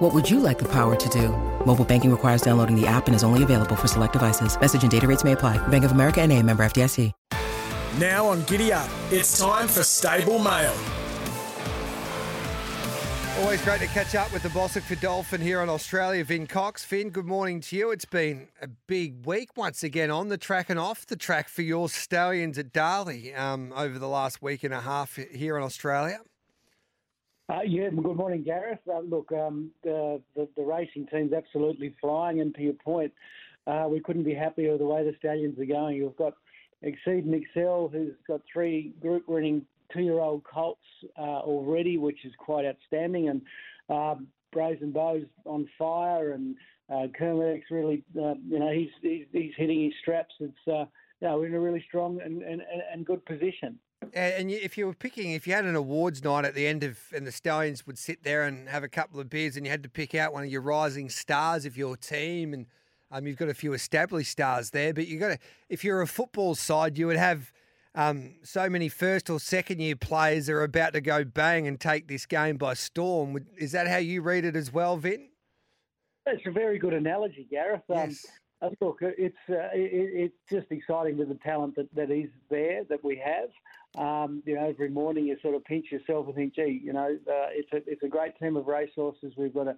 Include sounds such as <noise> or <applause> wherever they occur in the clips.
What would you like the power to do? Mobile banking requires downloading the app and is only available for select devices. Message and data rates may apply. Bank of America and a member FDIC. Now on Giddy Up, it's time for Stable Mail. Always great to catch up with the Boswick Godolphin here on Australia. Vin Cox. Vin, good morning to you. It's been a big week once again on the track and off the track for your stallions at Darley um, over the last week and a half here in Australia. Uh, yeah, good morning, Gareth. Uh, look, um, the, the, the racing team's absolutely flying, and to your point, uh, we couldn't be happier with the way the stallions are going. You've got Exceed and Excel, who's got three group winning two-year-old colts uh, already, which is quite outstanding. And um, Brazen Beau's on fire, and uh, really, uh, you know, he's, he's, he's hitting his straps. It's uh, yeah, we're in a really strong and, and, and good position. And if you were picking, if you had an awards night at the end of, and the Stallions would sit there and have a couple of beers, and you had to pick out one of your rising stars of your team, and um, you've got a few established stars there, but you got to, if you're a football side, you would have um, so many first or second year players that are about to go bang and take this game by storm. Is that how you read it as well, Vin? That's a very good analogy, Gareth. Um, Yes. look, it's uh, it, it's just exciting with the talent that, that is there that we have. Um, you know, every morning you sort of pinch yourself and think, gee, you know, uh, it's a it's a great team of racehorses. We've got a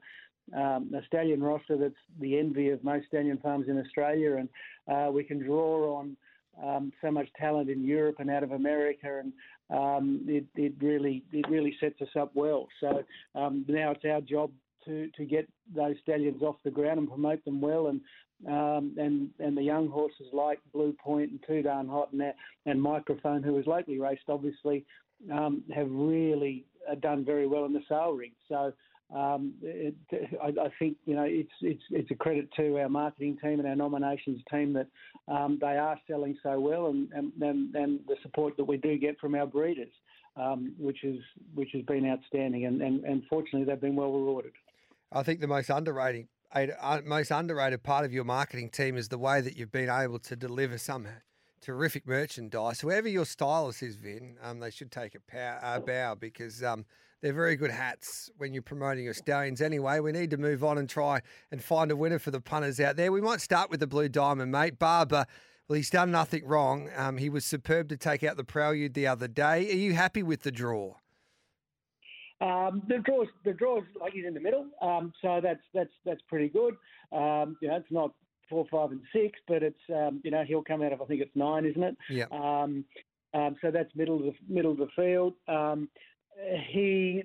um, a stallion roster that's the envy of most stallion farms in Australia, and uh, we can draw on um, so much talent in Europe and out of America, and um, it, it really it really sets us up well. So um, now it's our job to, to get those stallions off the ground and promote them well, and um, and and the young horses like Blue Point and Too Darn Hot and that, and Microphone, who was locally raced, obviously um, have really uh, done very well in the sale ring. So. Um, it, I, I think you know it's it's it's a credit to our marketing team and our nominations team that um, they are selling so well, and and, and and the support that we do get from our breeders, um, which is which has been outstanding, and, and and fortunately they've been well rewarded. I think the most underrated, most underrated part of your marketing team is the way that you've been able to deliver some terrific merchandise. Whoever your stylist is, Vin, um, they should take a pow- uh, bow because um, they're very good hats when you're promoting your stallions. Anyway, we need to move on and try and find a winner for the punters out there. We might start with the Blue Diamond, mate. Barber, well, he's done nothing wrong. Um, he was superb to take out the Prelude the other day. Are you happy with the draw? Um, the draws, the draws, like he's in the middle, um, so that's that's that's pretty good. Um, you know, it's not four, five, and six, but it's um, you know he'll come out of I think it's nine, isn't it? Yeah. Um, um, so that's middle of the middle of the field. Um, he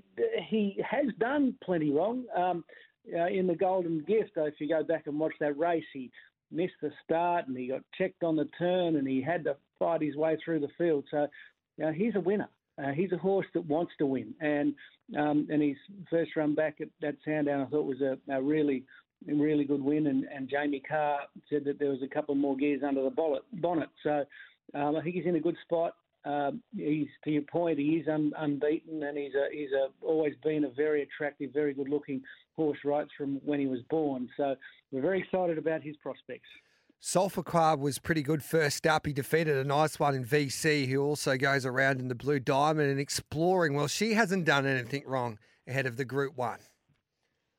he has done plenty wrong. Um, uh, in the Golden Gift, if you go back and watch that race, he missed the start and he got checked on the turn and he had to fight his way through the field. So, you know, he's a winner. Uh, he's a horse that wants to win, and um, and his first run back at that Sandown, I thought was a, a really really good win. And, and Jamie Kah said that there was a couple more gears under the bonnet. bonnet. So um, I think he's in a good spot. Um, he's to your point, he is un, unbeaten, and he's a he's a always been a very attractive, very good looking horse right from when he was born. So we're very excited about his prospects. Sulphur Club was pretty good first up. He defeated a nice one in VC, who also goes around in the Blue Diamond and exploring. Well, she hasn't done anything wrong ahead of the Group One.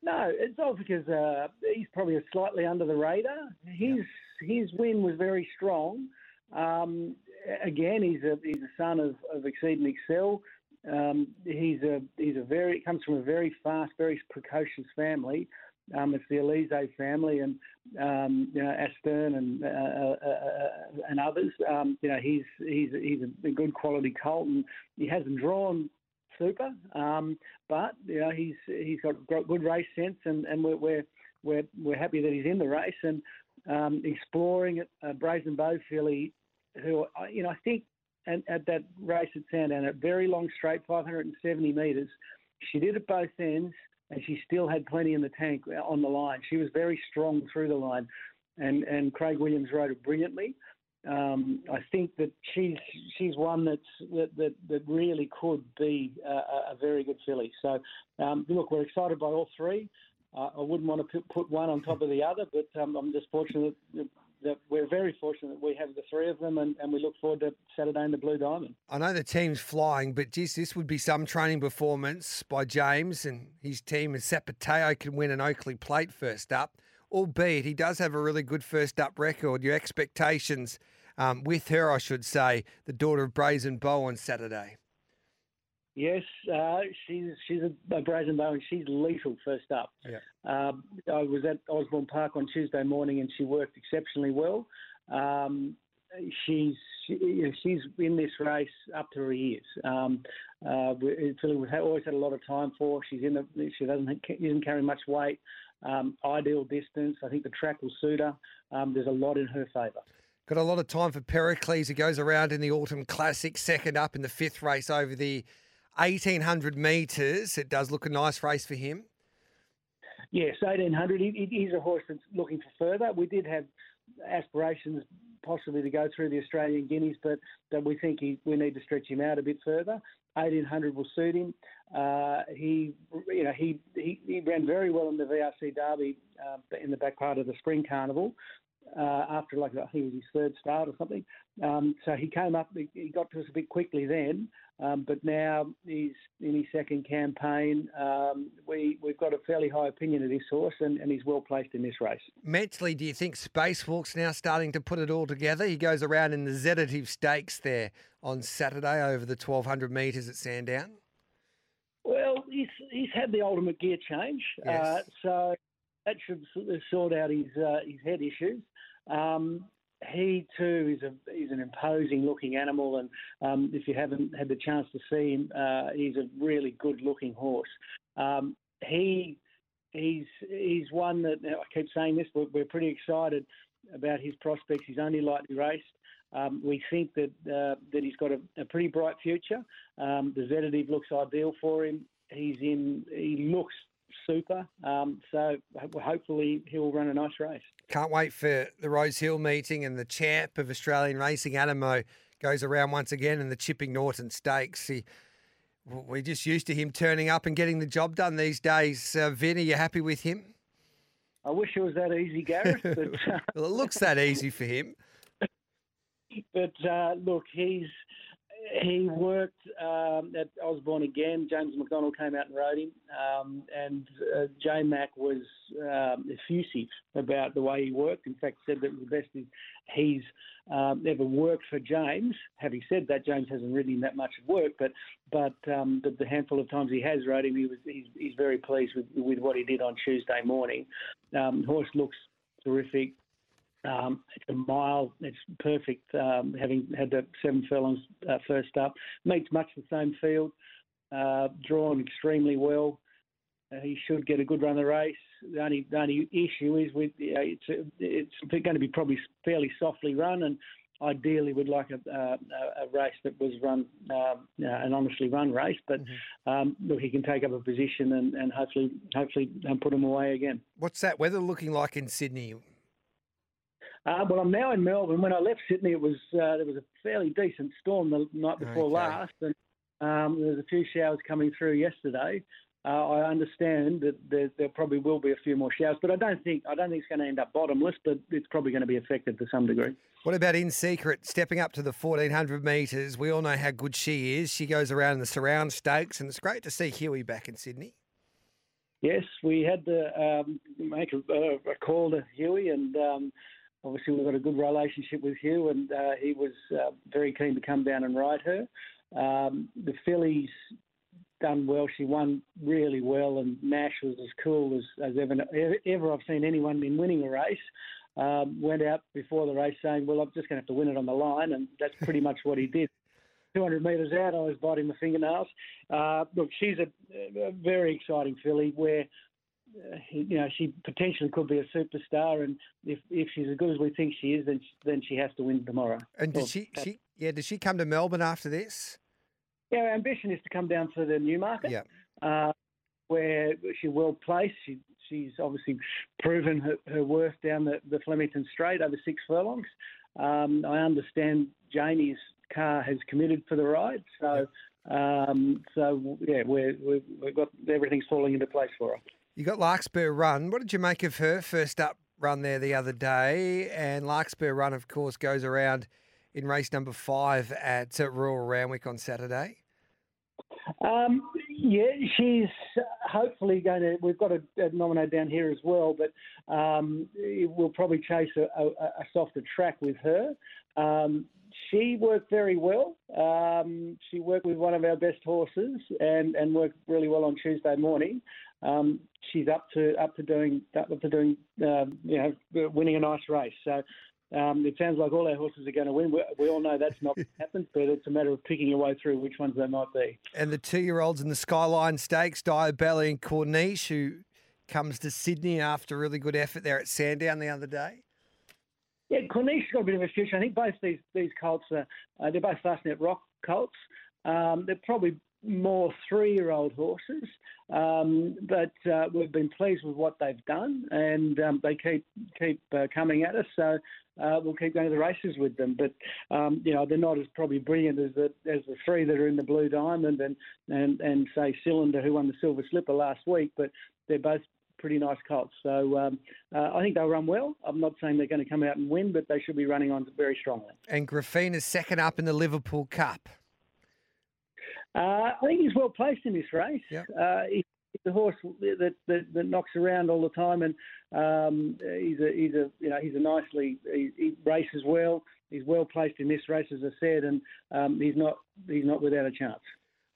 No, it's all because uh, he's probably slightly under the radar. His his win was very strong. Um, again, he's a he's a son of, of Exceed and Excel. Um, he's a he's a very comes from a very fast, very precocious family. Um, it's the Elise family, and um, you know Astern and uh, uh, uh, and others. Um, you know he's he's he's a good quality colt, and he hasn't drawn super, um, but you know he's he's got good race sense, and, and we're, we're we're we're happy that he's in the race and um, exploring it. Uh, Brazen Beau filly, who uh, you know I think and at that race at Sandown, a very long straight, 570 metres, she did at both ends and she still had plenty in the tank on the line. She was very strong through the line, and and Craig Williams rode it brilliantly. Um, I think that she's she's one that's that that, that really could be a, a very good filly. So um, look, we're excited by all three. Uh, I wouldn't want to put one on top of the other, but um, I'm just fortunate that we're very fortunate that we have the three of them, and, and we look forward to Saturday in the Blue Diamond. I know the team's flying, but geez, this would be some training performance by James and his team. And Zapateo can win an Oakleigh Plate first up, albeit he does have a really good first up record. Your expectations um, with her, I should say, the daughter of Brazen Beau on Saturday. Yes, uh, she's she's a, a brazen beau and she's lethal first up. Yeah. Um, I was at Osborne Park on Tuesday morning and she worked exceptionally well. Um, she's she, she's in this race up to her ears. Um, uh, Philly we've always had a lot of time for. She's in the she doesn't isn't carrying much weight. Um, ideal distance. I think the track will suit her. Um, there's a lot in her favour. Got a lot of time for Pericles. He goes around in the Autumn Classic, second up in the fifth race over the 1800 metres. It does look a nice race for him. Yes, 1800. He, he's a horse that's looking for further. We did have aspirations possibly to go through the Australian Guineas, but, but we think he, we need to stretch him out a bit further. 1800 will suit him. Uh, he, you know, he, he, he ran very well in the VRC Derby uh, in the back part of the Spring Carnival. Uh, after like I think it was his third start or something, um, so he came up. He got to us a bit quickly then, um, but now he's in his second campaign. Um, we, we've got a fairly high opinion of this horse, and, and he's well placed in this race. Mentally, do you think Spacewalk's now starting to put it all together? He goes around in the Sedati Stakes there on Saturday over the 1200 metres at Sandown. Well, he's, he's had the ultimate gear change, yes. uh, so that should sort out his, uh, his head issues. Um, he too is a he's an imposing looking animal, and um, if you haven't had the chance to see him, uh, he's a really good looking horse. Um, he he's he's one that I keep saying this, but we're pretty excited about his prospects. He's only lightly raced. Um, we think that uh, that he's got a, a pretty bright future. Um, the Sedati looks ideal for him. He's in. He looks super. Um, so hopefully he'll run a nice race. Can't wait for the Rose Hill meeting and the champ of Australian racing, Anamoe, goes around once again in the Chipping Norton Stakes. He, we're just used to him turning up and getting the job done these days. Uh, Vin, are you happy with him? I wish it was that easy, Gareth. But, <laughs> well, it looks that easy for him. <laughs> But uh, look, he's he worked um, at Osborne again. James McDonald came out and rode him, um, and uh, J Mac was um, effusive about the way he worked. In fact, said that was the best he's um, ever worked for James. Having said that, James hasn't ridden him that much work, but but um, the, the, handful of times he has rode him, he was he's, he's very pleased with, with what he did on Tuesday morning. Um, horse looks terrific. Um, it's a mile. It's perfect. Um, having had the seven furlongs uh, first up, meets much the same field. Uh, drawn extremely well. Uh, he should get a good run of the race. The only, the only issue is with uh, it's it's going to be probably fairly softly run, and ideally would like a, a, a race that was run um, an honestly run race. But mm-hmm. um, look, he can take up a position and, and hopefully hopefully um, put him away again. What's that weather looking like in Sydney? Uh, well, I'm now in Melbourne. When I left Sydney, it was uh, there was a fairly decent storm the night before okay. last, and um, there was a few showers coming through yesterday. Uh, I understand that there, there, probably will be a few more showers, but I don't think I don't think it's going to end up bottomless. But it's probably going to be affected to some degree. What about in secret stepping up to the 1400 metres? We all know how good she is. She goes around in the surround stakes, and it's great to see Huey back in Sydney. Yes, we had to um, make a, a, call to Huey, and um, obviously we've got a good relationship with Hugh, and uh, he was uh, very keen to come down and ride her. Um, the fillies done well. She won really well, and Nash was as cool as, as ever, ever I've seen anyone in winning a race. Um, went out before the race saying, "Well, I'm just going to have to win it on the line," and that's pretty much what he did. <laughs> 200 metres out, I was biting my fingernails. Uh, look, she's a, a very exciting filly where you know, she potentially could be a superstar, and if if she's as good as we think she is, then then she has to win tomorrow. And does she, she yeah, does she come to Melbourne after this? Yeah, our ambition is to come down to the Newmarket, yeah. Uh, where she's well placed. She she's obviously proven her, her worth down the, the Flemington Straight over six furlongs. Um, I understand Jamie's car has committed for the ride, so um, so yeah, we're, we've, we've got everything's falling into place for her. You got Larkspur Run. What did you make of her first up run there the other day? And Larkspur Run, of course, goes around in race number five at uh, Royal Randwick on Saturday. Um, yeah, she's hopefully going to. We've got a, a down here as well, but um, we'll probably chase a, a, a, softer track with her. Um, she worked very well. Um, she worked with one of our best horses and, and worked really well on Tuesday morning. Um, she's up to up to doing up to doing uh, you know winning a nice race. So um, it sounds like all our horses are going to win. We, we all know that's not happened, but it's a matter of picking your way through which ones they might be. And the two-year-olds in the Skyline Stakes, Diabella and Corniche, who comes to Sydney after a really good effort there at Sandown the other day. Yeah, Corniche's got a bit of a future. I think both these these colts are uh, they're both Fastnet Rock colts. Um, they're probably more three-year-old horses, um, but uh, we've been pleased with what they've done, and um, they keep keep uh, coming at us. So uh, we'll keep going to the races with them. But um, you know they're not as probably brilliant as the as the three that are in the Blue Diamond and and and say Cylinder who won the Silver Slipper last week. But they're both pretty nice colts. So um, uh, I think they'll run well. I'm not saying they're going to come out and win, but they should be running on very strongly. And Graffina's second up in the Liverpool Cup. Uh, I think he's well placed in this race. Yep. Uh, he's a horse that, that, that knocks around all the time, and um, he's a he's a you know he's a nicely he, he races well. He's well placed in this race, as I said, and um, he's not he's not without a chance.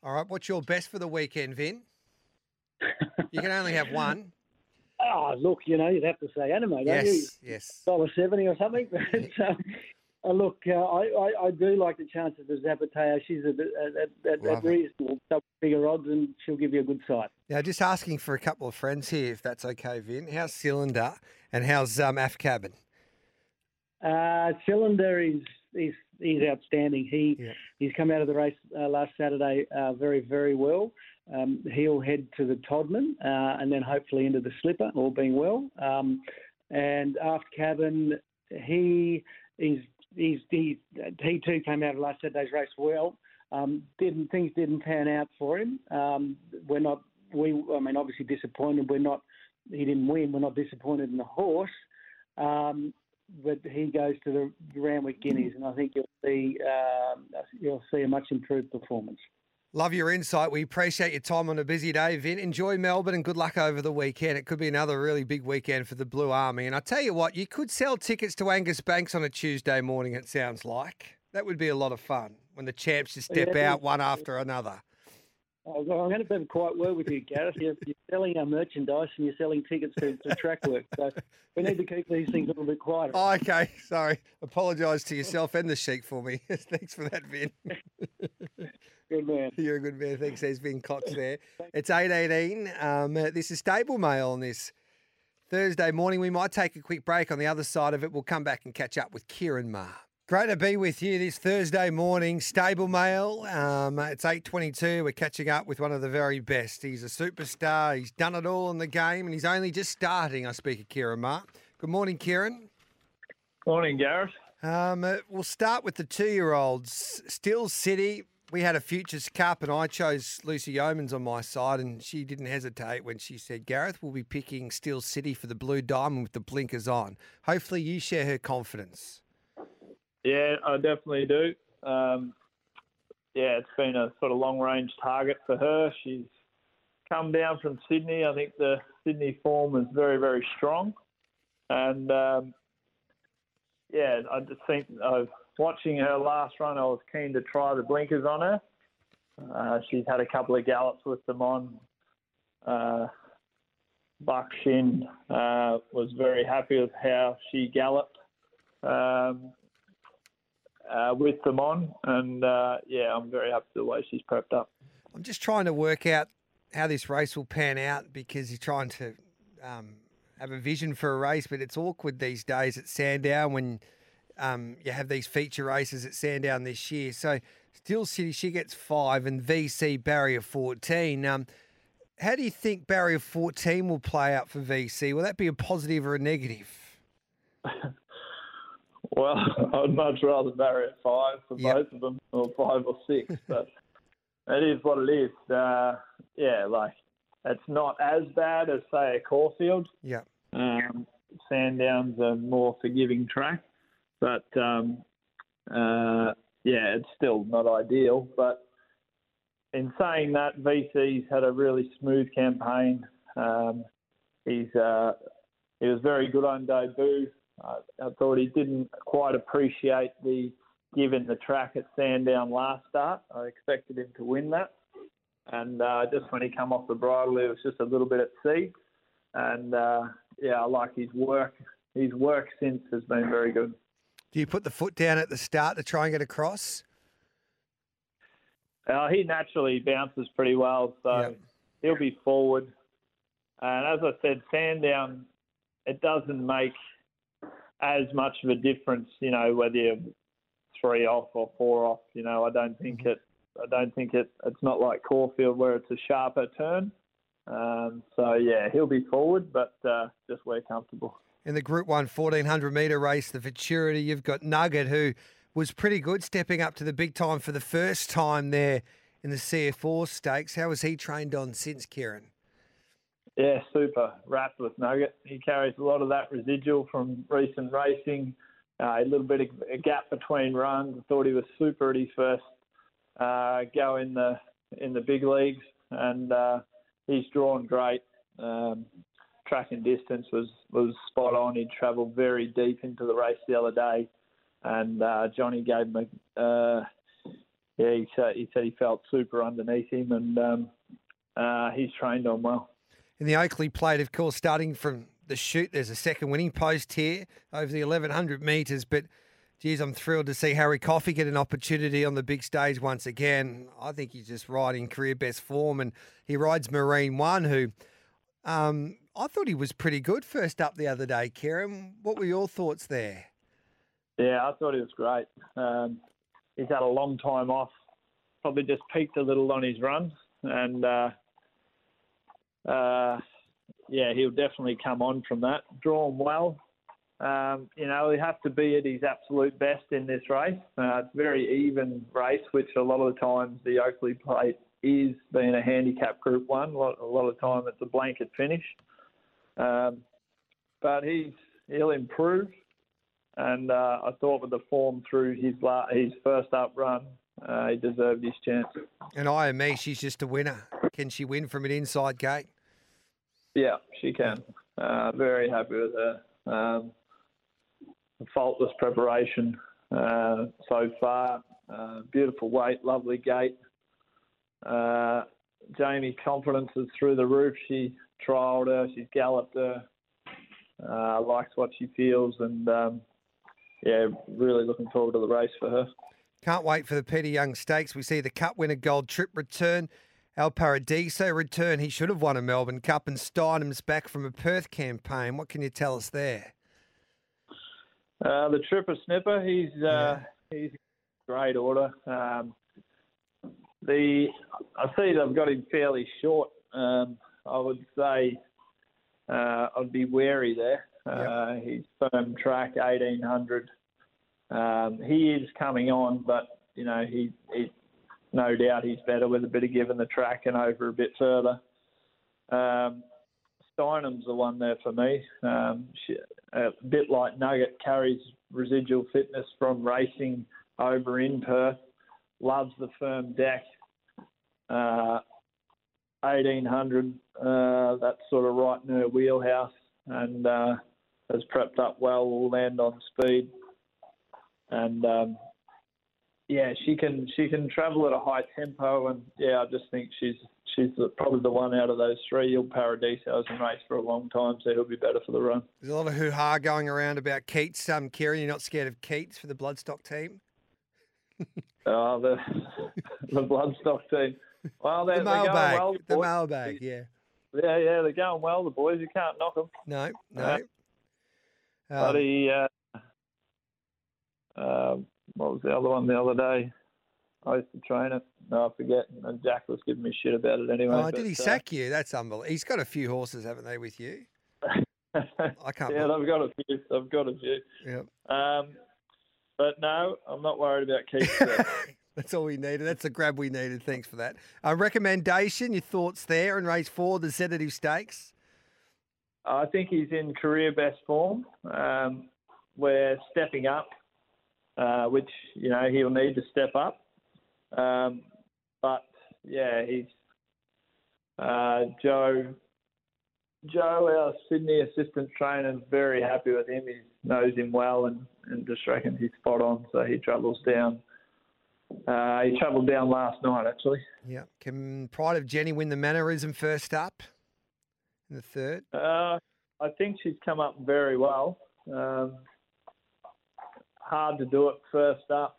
All right, what's your best for the weekend, Vin? you can only have one. Oh, <laughs> look, you know, you'd have to say Anamoe, don't yes, you? Yes, Dollar seventy or something. <laughs> Um, uh, look, uh, I, I, I, do like the chances of Zapateo. She's a, at reasonable bigger odds, and she'll give you a good sight. Now, just asking for a couple of friends here, if that's okay, Vin. How's Cylinder and how's um, Afcabin? Uh, Cylinder is he's he's outstanding. He Yeah. he's come out of the race uh, last Saturday uh, very very well. Um, he'll head to the Todman uh, and then hopefully into the Slipper, all being well. Um, and after cabin, he is he's, he he too came out of last Saturday's race well. Um, didn't things didn't pan out for him. Um, we're not we I mean obviously disappointed. We're not he didn't win. We're not disappointed in the horse. Um, but he goes to the Randwick Guineas, and I think you'll see um, you'll see a much improved performance. Love your insight. We appreciate your time on a busy day, Vin. Enjoy Melbourne and good luck over the weekend. It could be another really big weekend for the Blue Army. And I tell you what, you could sell tickets to Agnes Banks on a Tuesday morning, it sounds like. That would be a lot of fun when the champs just step Yeah. out one after another. Oh, well, I'm going to a quiet word with you, Gareth. You're, you're selling our merchandise and you're selling tickets to, to track work, so we need to keep these things a little bit quieter. Oh, okay. Sorry. Apologise to yourself and the Sheik for me. <laughs> Thanks for that, Vin. <laughs> Good man. You're a good man. Thanks. There's Vin Cox there. It's 8.18. Um, uh, this is Stable Mail on this Thursday morning. We might take a quick break. On the other side of it, we'll come back and catch up with Ciaron Maher. Great to be with you this Thursday morning. Stable Mail. Um, it's 8.22. We're catching up with one of the very best. He's a superstar. He's done it all in the game and he's only just starting. I speak of Ciaron Maher. Good morning, Ciaron. Morning, Gareth. Um, uh, we'll start with the two-year-olds. Still City. We had a Futures Cup, and I chose Lucy Yeomans on my side, and she didn't hesitate when she said, "Gareth, we'll be picking Still City for the Blue Diamond with the blinkers on." Hopefully, you share her confidence. Yeah, I definitely do. Um, yeah, it's been a sort of long range target for her. She's come down from Sydney. I think the Sydney form is very, very strong. And um, yeah, I just think uh, watching her last run, I was keen to try the blinkers on her. Uh, she's had a couple of gallops with them on. Uh, Buck Shin uh, was very happy with how she galloped. Um, uh, with them on, and uh, yeah, I'm very happy with the way she's prepped up. I'm just trying to work out how this race will pan out because you're trying to um, have a vision for a race, but it's awkward these days at Sandown when um, you have these feature races at Sandown this year. So Still City, she gets five, and VC barrier 14. Um, how do you think barrier 14 will play out for VC? Will that be a positive or a negative? <laughs> Well, <laughs> I'd much rather barrier five for Yep. both of them, or five or six. <laughs> But it is what it is. Uh, yeah, like it's not as bad as say a Caulfield. Yeah. Um, Sandowns a more forgiving track, but um, uh, yeah, it's still not ideal. But in saying that, VC's had a really smooth campaign. Um, he's uh, he was very good on debut. I, I thought he didn't quite appreciate the given the track at Sandown last start. I expected him to win that, and uh, just when he come off the bridle, it was just a little bit at sea. And uh, yeah, I like his work. His work since has been very good. Do you put the foot down at the start to try and get across? Uh, he naturally bounces pretty well, so Yep. he'll be forward. And as I said, Sandown, it doesn't make as much of a difference, you know, whether you're three off or four off. You know, I don't think it. I don't think it. It's not like Caulfield where it's a sharper turn. Um, so yeah, he'll be forward, but uh, just wear comfortable. In the Group 1 1400 metre race, the Futurity, you've got Nugget, who was pretty good, stepping up to the big time for the first time there in the CF Orr stakes. How has he trained on since, Ciaron? Yeah, super wrapped with Nugget. He carries a lot of that residual from recent racing. Uh, a little bit of a gap between runs. I thought he was super at his first uh, go in the in the big leagues, and uh, he's drawn great. Um, track and distance was was spot on. He travelled very deep into the race the other day, and uh, Johnny gave him a. Uh, yeah, he said, he said he felt super underneath him, and um, uh, he's trained on well. In the Oakleigh plate, of course, starting from the shoot, there's a second winning post here over the 1100 metres. But, geez, I'm thrilled to see Harry Coffey get an opportunity on the big stage once again. I think he's just riding career best form. And he rides Marine One, who um, I thought he was pretty good first up the other day, Ciaron. What were your thoughts there? Yeah, I thought he was great. Um, he's had a long time off. Probably just peaked a little on his run, and uh, uh, yeah, he'll definitely come on from that. Drawn well. Um, you know, he has to be at his absolute best in this race. Uh, it's a very even race, which a lot of the times the Oakleigh Plate is, being a handicap Group One. A lot, a lot of time it's a blanket finish. Um, but he's he'll improve and uh, I thought with the form through his la- his first up run, uh, he deserved his chance. And I Am Me, she's just a winner. Can she win from an inside gate? Yeah, she can. Uh, very happy with her. Um, faultless preparation uh, so far. Uh, beautiful weight, lovely gait. Uh, Jamie confidence is through the roof. She trialled her, she's galloped her. Uh, likes what she feels, and um, yeah, really looking forward to the race for her. Can't wait for the Peter Young Stakes. We see the Cup winner Gold Trip return. Il Paradiso return. He should have won a Melbourne Cup, and Steinem's back from a Perth campaign. What can you tell us there? Uh, the Tripper Snipper, he's uh, he's great order. Um, the I see they've got him fairly short. Um, I would say uh, I'd be wary there. Uh, He's firm track, eighteen hundred. Um, he is coming on, but you know he, he no doubt he's better with a bit of give in the track and over a bit further. Um, Steinem's the one there for me. Um, she, a bit like Nugget carries residual fitness from racing over in Perth. Loves the firm deck. Uh, 1800, uh, that's sort of right in her wheelhouse and uh, has prepped up well, will land on speed. And um, yeah, she can she can travel at a high tempo, and yeah, I just think she's she's the, probably the one out of those three. Il Paradiso has been raced for a long time, so he'll be better for the run. There's a lot of hoo ha going around about Keats. Um, Ciaron, you're not scared of Keats for the Bloodstock team? Uh, <laughs> the the bloodstock team. Well, they're, The mailbag. well. the boys. mailbag, yeah. Yeah, yeah, they're going well. The boys, you can't knock them. No, no. Uh, Um, But he, uh, uh, what was the other one the other day? I used to train it. No, I forget. And Jack was giving me shit about it anyway. oh, did he uh, sack you? That's unbelievable. He's got a few horses, haven't they, with you? <laughs> I can't. yeah, they've got a few. They've got a few. Yep. Um, but no, I'm not worried about Keith. <laughs> That's all we needed. That's the grab we needed. Thanks for that. Uh, recommendation, your thoughts there in race four, the Sedati Stakes? I think he's in career best form. Um, we're stepping up, uh, which, you know, he'll need to step up. Um, but, yeah, he's uh, Joe. Joe, our Sydney assistant trainer, is very happy with him. He knows him well and, and just reckons he's spot on. So he travels down uh, he travelled down last night, actually. Yeah. Can Pride of Jenny win the mannerism first up in the third? Uh, I think she's come up very well. Um, hard to do it first up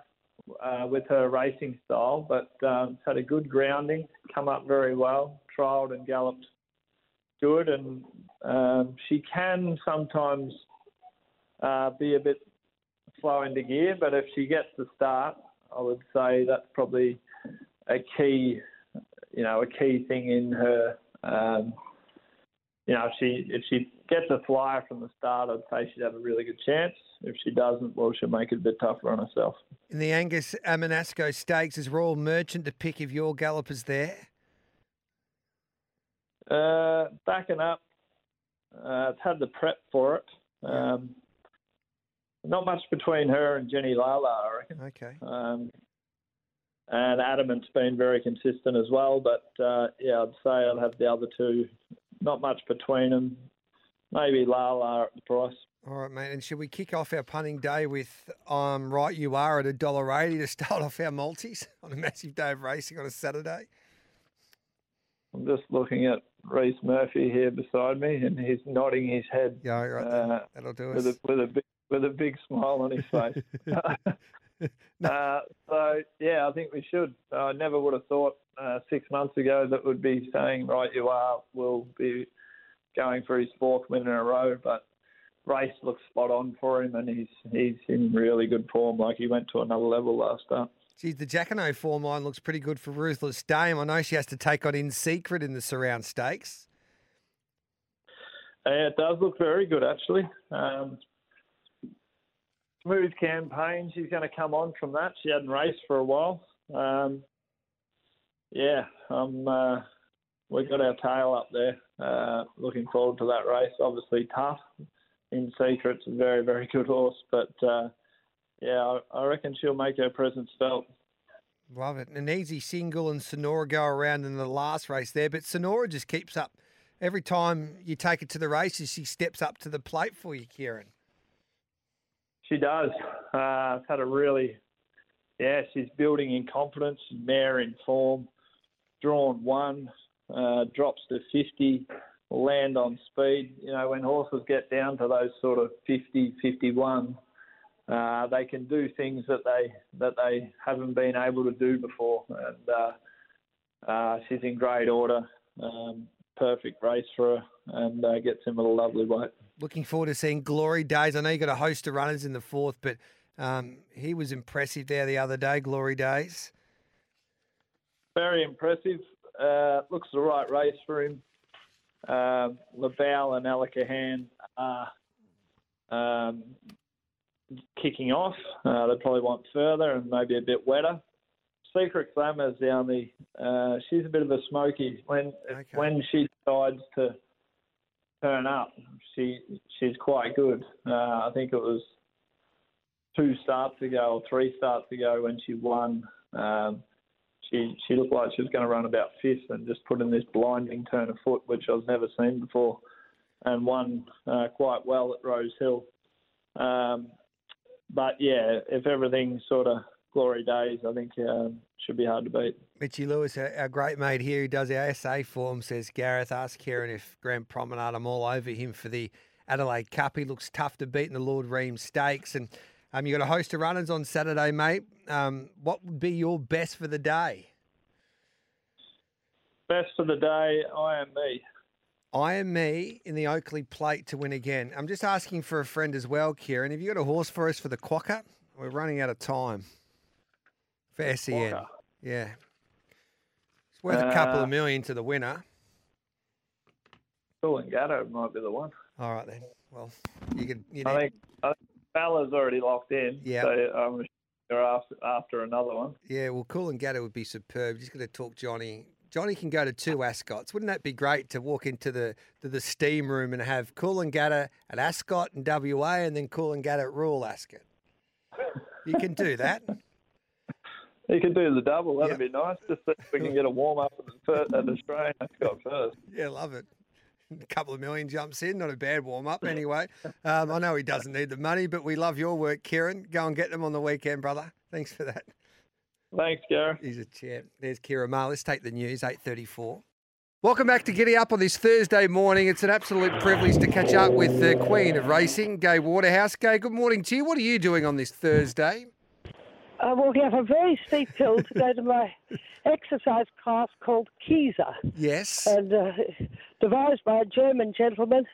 uh, with her racing style, but um, had a good grounding, come up very well, trialled and galloped good, and um, she can sometimes uh, be a bit slow into gear, but if she gets the start, I would say that's probably a key, you know, a key thing in her. Um, you know, if she if she gets a flyer from the start, I'd say she'd have a really good chance. If she doesn't, well, she'll make it a bit tougher on herself. In the Angus Armanasco Stakes, is Royal Merchant to pick if your gallop is there? Uh, backing up, uh, it's had the prep for it. Um, not much between her and Jenny Lala, I reckon. Okay. Um, and Adamant's been very consistent as well, but uh, yeah, I'd say I'd have the other two. Not much between them. Maybe Lala at the price. All right, mate. And should we kick off our punting day with um, right you are at a dollar eighty to start off our multis <laughs> on a massive day of racing on a Saturday? I'm just looking at Reese Murphy here beside me, and he's nodding his head. Yeah, right. Uh, That'll do us. with a, with a big with a big smile on his face. <laughs> <laughs> uh, so yeah, I think we should. I never would have thought uh, six months ago that would be saying right you are will be going for his fourth win in a row, but race looks spot on for him, and he's he's in really good form. Like he went to another level last start. Geez, the Jacquinot form line looks pretty good for Ruthless Dame. I know she has to take on In Secret in the Surround Stakes. Yeah, it does look very good actually. Um, smooth campaign. She's going to come on from that. She hadn't raced for a while. Um, yeah, um, uh, we've got our tail up there. Uh, looking forward to that race. Obviously tough. In Secret's a very, very good horse, but uh, yeah, I, I reckon she'll make her presence felt. Love it. An easy single and Sonora go around in the last race there, but Sonora just keeps up. Every time you take it to the races, she steps up to the plate for you, Ciaron. She does. Uh, had a really, yeah, she's building in confidence, mare in form, drawn one, uh, drops to 50, land on speed. You know, when horses get down to those sort of 50, 51, uh, they can do things that they that they haven't been able to do before, and uh, uh, she's in great order. Um, perfect race for her, and uh, gets him at a lovely weight. Looking forward to seeing Glory Days. I know you got a host of runners in the fourth, but um, he was impressive there the other day. Glory Days. Very impressive. Uh, looks the right race for him. Uh, Laval and Alakahan are um, kicking off. Uh, they probably want further and maybe a bit wetter. Secret Glamour is the only. Uh, she's a bit of a smoky when Okay. when she decides to turn up. She she's quite good. Uh, I think it was two starts ago or three starts ago when she won. Um, she she looked like she was going to run about fifth and just put in this blinding turn of foot, which I've never seen before, and won uh, quite well at Rose Hill. Um, but yeah, if everything sort of glory days, I think um, should be hard to beat. Mitchy Lewis, our, great mate here who does our SA form, says Gareth, ask Karen if Grand Promenade, I'm all over him for the Adelaide Cup. He looks tough to beat in the Lord Reims Stakes. And um, you got a host of runners on Saturday, mate. Um, what would be your best for the day? Best for the day, I am me. I am me in the Oakleigh Plate to win again. I'm just asking for a friend as well, Ciaron. Have you got a horse for us for the Quokka? We're running out of time for SEN. Quokka? Yeah. It's worth a couple Uh, of million to the winner. Coolangatta might be the one. All right then. Well, you could. You I need- think I, Bella's already locked in. Yeah. So I'm after, after another one. Yeah, well, Coolangatta would be superb. Just going to talk Johnny. Johnny can go to two Ascots. Wouldn't that be great to walk into the to the steam room and have Coolangatta at Ascot and WA, and then Coolangatta at Royal Ascot? You can do that. <laughs> You can do the double. That'd Yep. be nice. Just so we can get a warm up at, the at Australian Ascot first. Yeah, love it. A <laughs> couple of million jumps in, not a bad warm up anyway. Um, I know he doesn't need the money, but we love your work, Ciaron. Go and get them on the weekend, brother. Thanks for that. Thanks, Gareth. He's a champ. There's Ciaron Maher. Let's take the news, 8.34. Welcome back to Giddy Up on this Thursday morning. It's an absolute privilege to catch up with the Queen of Racing, Gai Waterhouse. Gai, good morning to you. What are you doing on this Thursday? I'm walking up a very steep hill to go to my <laughs> exercise class called Kieser, Yes. and uh, devised by a German gentleman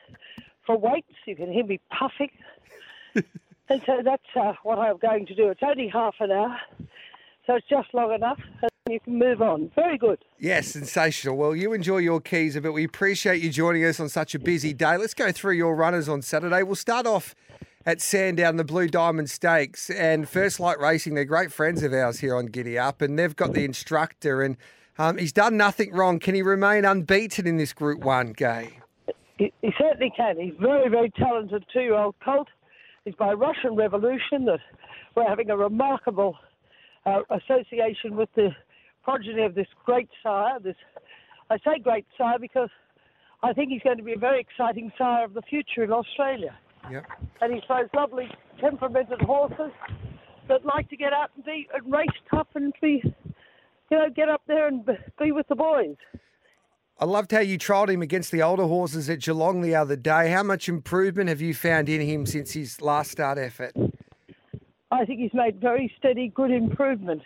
for weights. You can hear me puffing. <laughs> and so that's uh, what I'm going to do. It's only half an hour, so it's just long enough, and you can move on. Very good. Yes, sensational. Well, you enjoy your keys a bit. We appreciate you joining us on such a busy day. Let's go through your runners on Saturday. We'll start off at Sandown, the Blue Diamond Stakes, and First Light Racing. They're great friends of ours here on Giddy Up, and they've got the instructor, and um, he's done nothing wrong. Can he remain unbeaten in this Group One, Gai? He, he certainly can. He's very, very talented two-year-old colt. He's by Russian Revolution that we're having a remarkable uh, association with the progeny of this great sire. This, I say great sire because I think he's going to be a very exciting sire of the future in Australia. Yep. And he's those lovely temperamented horses that like to get out and be and race tough and be, you know, get up there and be- with the boys. I loved how you trialled him against the older horses at Geelong the other day. How much improvement have you found in him since his last start effort? I think he's made very steady, good improvement,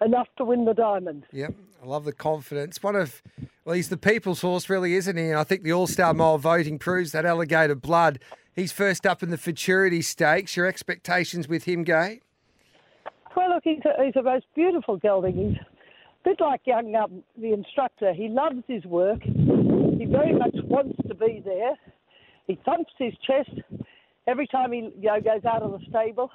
enough to win the diamond. Yep, I love the confidence. One of, well, he's the people's horse, really, isn't he? And I think the All Star Mile voting proves that alligator blood. He's first up in the Futurity Stakes. Your expectations with him, Gai? Well, look, he's a, he's a most beautiful gelding. He's bit like young um, the instructor. He loves his work. He very much wants to be there. He thumps his chest every time he you know, goes out of the stable.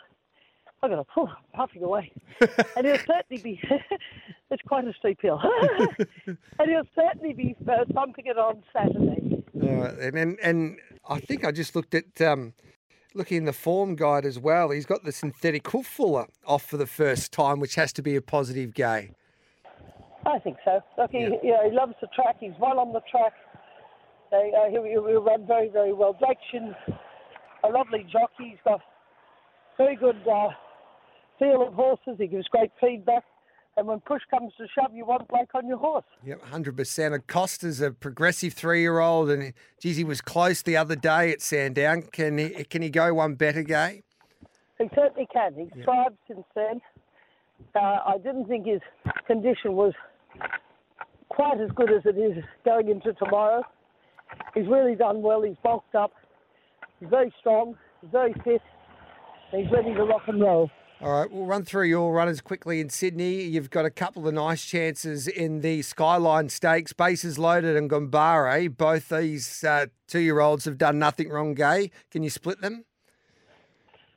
I'm going to pull, puffing away, <laughs> and he'll certainly be. <laughs> it's quite a steep hill, <laughs> and he'll certainly be uh, thumping it on Saturday. Right, and, and and I think I just looked at um, looking in the form guide as well. He's got the synthetic hoof fuller off for the first time, which has to be a positive, Gai. I think so. Look, he, you know, he loves the track. He's well on the track. They, uh, he'll, he'll run very, very well. Blake Shinn's a lovely jockey. He's got very good uh, feel of horses. He gives great feedback. And when push comes to shove, you want Blake on your horse. Yep, hundred percent. Acosta's a progressive three-year-old, and geez, he was close the other day at Sandown. Can he can he go one better, Gai? He certainly can. He's thrived since then. Uh, I didn't think his condition was quite as good as it is going into tomorrow. He's really done well. He's bulked up. He's very strong. He's very fit. He's ready to rock and roll. All right, we'll run through your runners quickly in Sydney. You've got a couple of nice chances in the Skyline Stakes. Bases loaded and Gombare. Both these uh, two-year-olds have done nothing wrong. Gai, can you split them?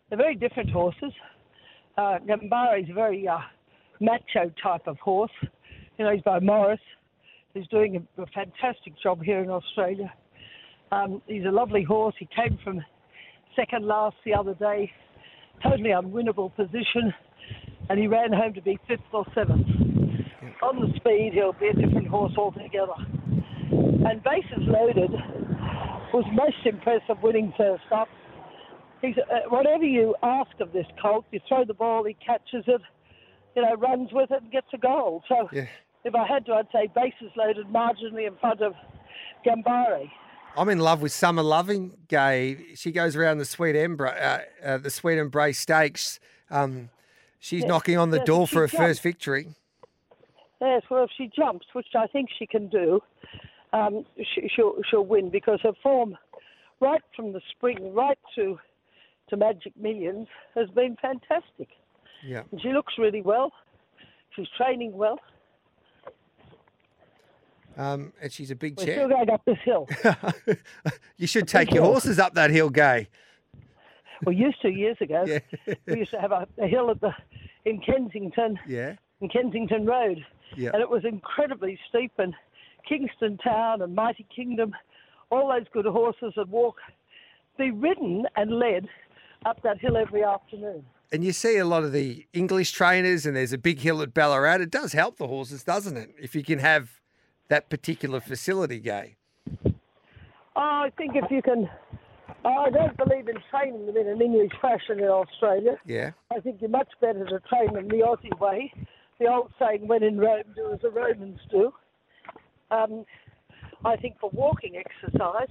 They're very different horses. Uh, Gambara is a very uh, macho type of horse. You know, he's by Maurice. He's doing a, a fantastic job here in Australia. Um, he's a lovely horse. He came from second last the other day, totally unwinnable position, and he ran home to be fifth or seventh. On the speed, he'll be a different horse altogether. And bases loaded was most impressive winning first up. He's, uh, whatever you ask of this colt, you throw the ball, he catches it, you know, runs with it and gets a goal. So Yeah. If I had to, I'd say bases loaded marginally in front of Gambari. I'm in love with Summer Loving Gai. She goes around the Sweet Embrace, uh, uh, the Sweet Embrace Stakes. Um, she's knocking on the yes, door for her jumps. first victory. Yes, well, if she jumps, which I think she can do, um, she, she'll, she'll win because her form, right from the spring, right to to Magic Millions, has been fantastic. Yeah. And she looks really well. She's training well. Um, and she's a big We're still going up this hill. <laughs> you should take your horses up that hill, Gai. or used to years ago. <laughs> Yeah. we used to have a, a hill at the in Kensington, yeah. in Kensington Road, Yeah. and it was incredibly steep. And Kingston Town and Mighty Kingdom, all those good horses would walk, be ridden and led up that hill every afternoon. And you see a lot of the English trainers, and there's a big hill at Ballarat. It does help the horses, doesn't it? If you can have that particular facility, Gai. I think if you can, I don't believe in training them in an English fashion in Australia. Yeah. I think you're much better to train them the Aussie way. The old saying, when in Rome, do as the Romans do. Um, I think for walking exercise,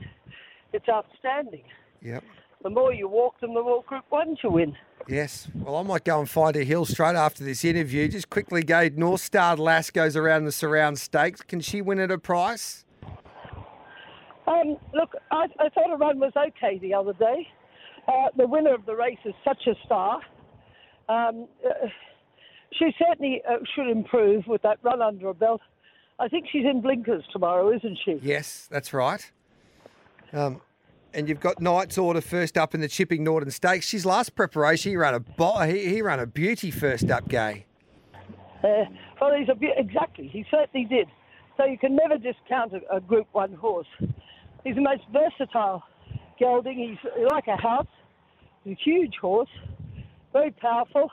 it's outstanding. Yep. The more you walk them, the more Group 1s you win. Yes. Well, I might go and find a hill straight after this interview. Just quickly go. North Star Lass goes around the surround stakes. Can she win at a price? Um, look, I, I thought her run was okay the other day. Uh, the winner of the race is such a star. Um, uh, she certainly uh, should improve with that run under her belt. I think she's in blinkers tomorrow, isn't she? Yes, that's right. Um, and you've got Knight's Order first up in the Chipping Norton Stakes. His last preparation, he ran a bo- he, he ran a beauty first up, Gai. Uh, well, he's a be- exactly. He certainly did. So you can never discount a, a Group One horse. He's the most versatile gelding. He's like a house. He's a huge horse, very powerful.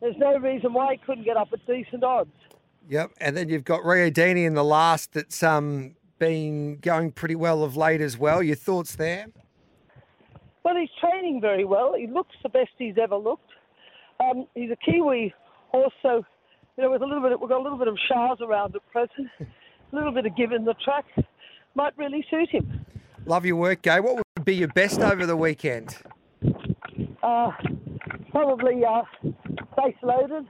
There's no reason why he couldn't get up at decent odds. Yep. And then you've got Rio Dini in the last that's um, been going pretty well of late as well. Your thoughts there? Well, he's training very well. He looks the best he's ever looked. Um, he's a Kiwi horse, so you know, with a little bit, we've got a little bit of showers around at present, <laughs> a little bit of give in the track, might really suit him. Love your work, Gai. What would be your best over the weekend? Uh, probably uh, base loaded,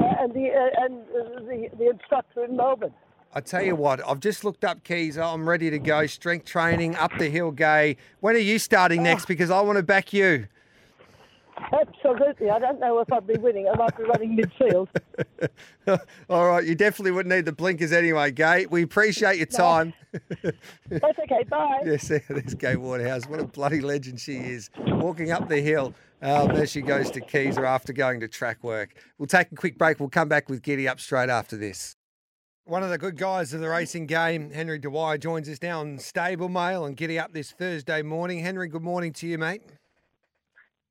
uh, and the uh, and uh, the the instructor in Melbourne. I tell you what, I've just looked up Kieser. I'm ready to go. Strength training, up the hill, Gai. When are you starting next? Because I want to back you. Absolutely. I don't know if I'd be winning. I might be running midfield. <laughs> All right, you definitely wouldn't need the blinkers anyway, Gai. We appreciate your time. <laughs> That's okay. Bye. Yes, <laughs> there's Gai Waterhouse. What a bloody legend she is. Walking up the hill um, as she goes to Kieser after going to track work. We'll take a quick break. We'll come back with Giddy Up straight after this. One of the good guys of the racing game, Henry Dwyer, joins us now on Stable Mail and Giddy Up this Thursday morning. Henry, good morning to you, mate.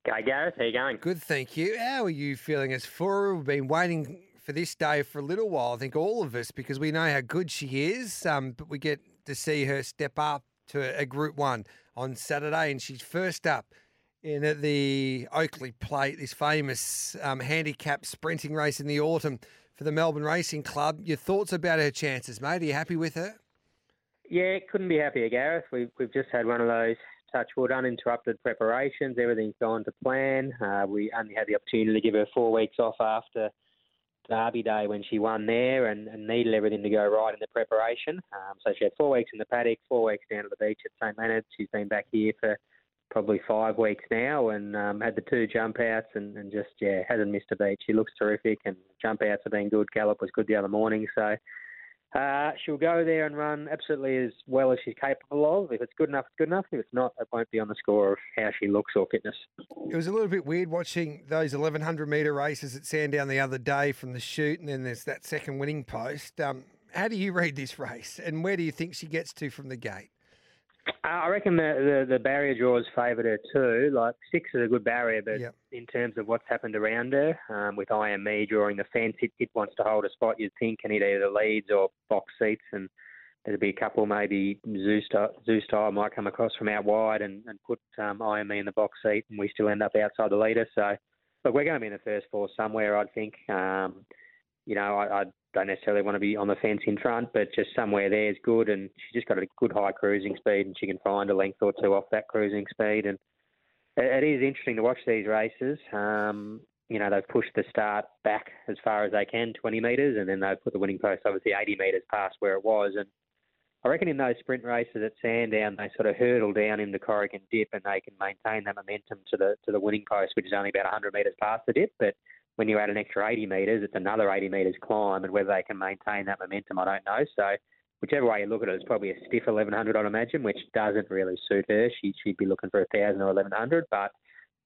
G'day, Gareth. How are you going? Good, thank you. How are you feeling Asfoora? We've been waiting for this day for a little while. I think all of us because we know how good she is. Um, but we get to see her step up to a Group One on Saturday, and she's first up in the Oakleigh Plate, this famous um, handicap sprinting race in the autumn for the Melbourne Racing Club. Your thoughts about her chances, mate? Are you happy with her? Yeah, couldn't be happier, Gareth. We've, we've just had one of those touch wood uninterrupted preparations. Everything's gone to plan. Uh, we only had the opportunity to give her four weeks off after Derby Day when she won there and, and needed everything to go right in the preparation. Um, so she had four weeks in the paddock, four weeks down to the beach at St Leonard. She's been back here for probably five weeks now and um, had the two jump outs and, and just, yeah, hasn't missed a beat. She looks terrific and jump outs have been good. Gallop was good the other morning. So uh, she'll go there and run absolutely as well as she's capable of. If it's good enough, it's good enough. If it's not, it won't be on the score of how she looks or fitness. It was a little bit weird watching those 1100 metre races at Sandown the other day from the shoot, and then there's that second winning post. Um, how do you read this race, and where do you think she gets to from the gate? I reckon the, the, the barrier draws favoured her too. Like six is a good barrier, but Yep. in terms of what's happened around her, um, with I Am Me drawing the fence, it, it wants to hold a spot. You'd think, and it either leads or box seats, and there'd be a couple maybe Zoustyle, Zoo style might come across from out wide and, and put um, I Am Me in the box seat, and we still end up outside the leader. So, look, we're going to be in the first four somewhere, I'd think. Um, you know, I, I don't necessarily want to be on the fence in front, but just somewhere there is good. And she's just got a good high cruising speed, and she can find a length or two off that cruising speed. And it, is interesting to watch these races. Um, you know, they've pushed the start back as far as they can, 20 metres, and then they've put the winning post obviously 80 metres past where it was. And I reckon in those sprint races at Sandown, they sort of hurdle down in the Corrigan dip, and they can maintain that momentum to the to the winning post, which is only about 100 metres past the dip, but when you add an extra 80 metres, it's another 80 metres climb, and whether they can maintain that momentum, I don't know. So, whichever way you look at it, it's probably a stiff 1100, I'd imagine, which doesn't really suit her. She, she'd be looking for a 1,000 or 1100, but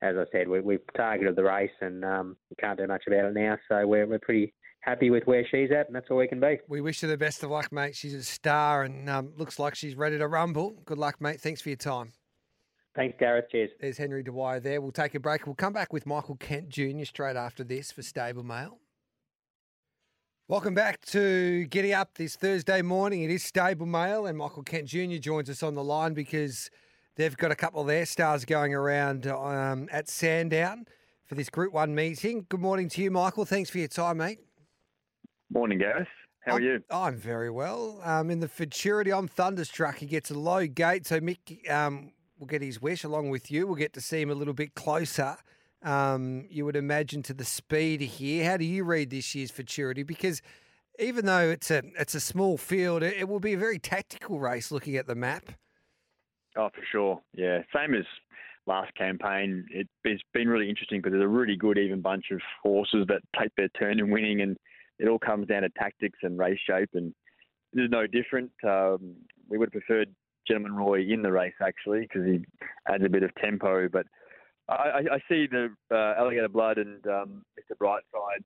as I said, we, we've targeted the race and um, we can't do much about it now. So we're we're pretty happy with where she's at, and that's all we can be. We wish her the best of luck, mate. She's a star and um, looks like she's ready to rumble. Good luck, mate. Thanks for your time. Thanks, Gareth. Cheers. There's Henry Dwyer there. We'll take a break. We'll come back with Michael Kent Jr. straight after this for Stable Mail. Welcome back to Giddy Up this Thursday morning. It is Stable Mail, and Michael Kent Jr. joins us on the line because they've got a couple of their stars going around um, at Sandown for this Group 1 meeting. Good morning to you, Michael. Thanks for your time, mate. Morning, Gareth. How are I'm, you? I'm very well. Um, in the Futurity, I'm Thunderstruck. He gets a low gate, so Mick um, will get his wish along with you. We'll get to see him a little bit closer. Um, you would imagine to the speed here. How do you read this year's Futurity? Because even though it's a it's a small field, it, it will be a very tactical race. Looking at the map, Oh, for sure. Yeah, same as last campaign. It, it's been really interesting because there's a really good even bunch of horses that take their turn in winning, and it all comes down to tactics and race shape. And this is no different. Um, we would have preferred Gentleman Roy in the race actually because he adds a bit of tempo, but. I, I- see the uh, Alligator Blood and um, Mr. Brightside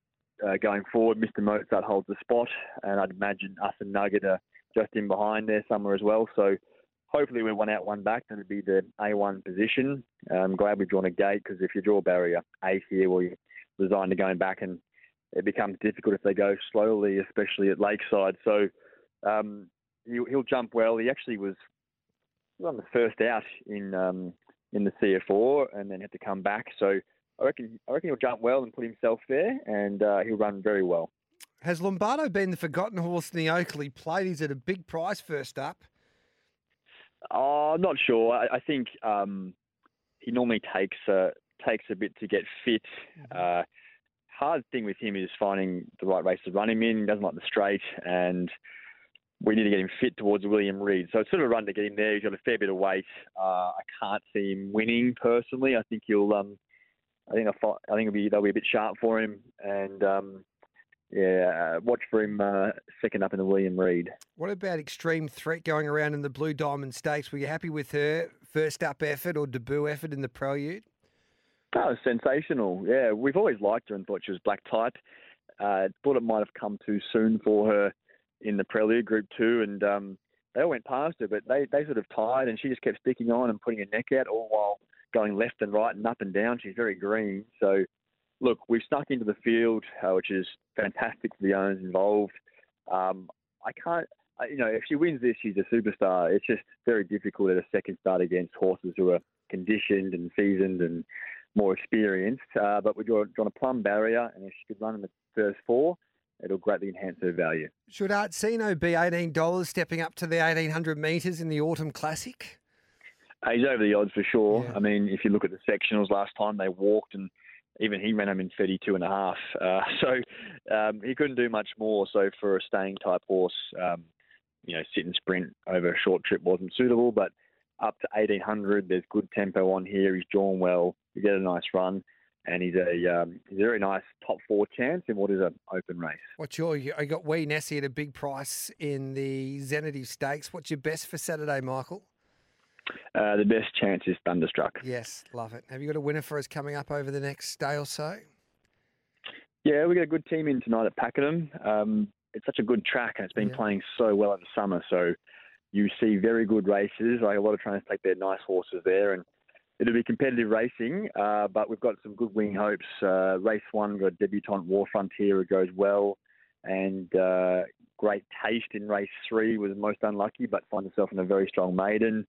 uh, going forward. Mr. Mozart holds the spot, and I'd imagine us and Nugget are just in behind there somewhere as well. So hopefully we're one out, one back. That'd be the A1 position. I'm glad we've drawn a gate because if you draw barrier eight here, well, you're resigned to going back, and it becomes difficult if they go slowly, especially at Lakeside. So um, he'll jump well. He actually was on the first out in um, in the CF Orr and then had to come back. So I reckon I reckon he'll jump well and put himself there, and uh, he'll run very well. has Lombardo been the forgotten horse in the Oakleigh plate? He's at a big price first up. Oh, I'm not sure. I, I think um, he normally takes a takes a bit to get fit. Uh, hard thing with him is finding the right race to run him in. He doesn't like the straight, and we need to get him fit towards William Reid. So it's sort of a run to get him there. He's got a fair bit of weight. Uh, I can't see him winning personally. I think he'll. Um, I think I, I think it'll be they'll be a bit sharp for him, and um, yeah, watch for him uh, second up in the William Reid. What about Extreme Threat going around in the Blue Diamond Stakes? Were you happy with her first up effort or debut effort in the Prelude? That was sensational. Yeah, we've always liked her and thought she was black type. Uh, thought it might have come too soon for her in the Prelude Group Two, and um, they all went past her, but they they sort of tied, and she just kept sticking on and putting her neck out, all while going left and right and up and down. She's very green. So, look, we've snuck into the field, uh, which is fantastic for the owners involved. Um, I can't, I- you know, if she wins this, she's a superstar. It's just very difficult at a second start against horses who are conditioned and seasoned and more experienced. Uh, but we're drawn a plum barrier, and if she could run in the first four, it'll greatly enhance her value. Should Artsino be $18 stepping up to the 1800 metres in the Autumn Classic? He's over the odds for sure. Yeah. I mean, if you look at the sectionals last time, they walked and even he ran them in 32 and a half. Uh, <laughs> so um, he couldn't do much more. So for a staying type horse, um, you know, sit and sprint over a short trip wasn't suitable. But up to 1800, there's good tempo on here. He's drawn well. You get a nice run. And he's a um, he's a very nice top four chance in what is an open race. What's your, I got Wee Nessie at a big price in the Zenity Stakes. What's your best for Saturday, Michael? Uh, the best chance is Thunderstruck. Yes, love it. Have you got a winner for us coming up over the next day or so? Yeah, we got a good team in tonight at Pakenham. Um, it's such a good track, and it's been Yeah. playing so well over the summer. So you see very good races. Like a lot of trainers take their nice horses there, and it'll be competitive racing. Uh, but we've got some good winning hopes. Uh, race one got debutant War Frontier, who goes well, and uh, great taste in race three was most unlucky, but finds himself in a very strong maiden.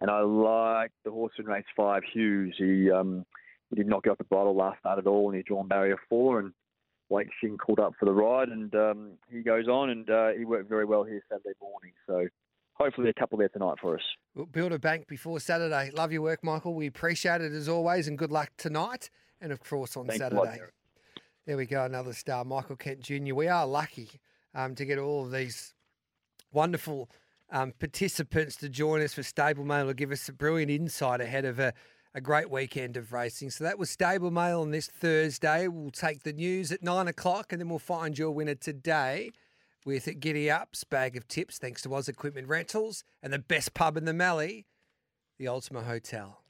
And I like the horse in race five, Hughes. He um, he did not get off the bottle last start at all, and he's drawn barrier four and. Blake Shinn called up for the ride, and um, he goes on, and uh, he worked very well here Saturday morning. So hopefully a couple there tonight for us. We'll build a bank before Saturday. Love your work, Michael. We appreciate it as always, and good luck tonight and, of course, on Thanks Saturday. lot, there we go, another star, Michael Kent Jr. We are lucky um, to get all of these wonderful um, participants to join us for Stable Mail to give us a brilliant insight ahead of a, a great weekend of racing. So that was Stable Mail on this Thursday. We'll take the news at nine o'clock and then we'll find your winner today with Giddy Up's bag of tips thanks to Oz Equipment Rentals and the best pub in the Mallee, the Ultima Hotel.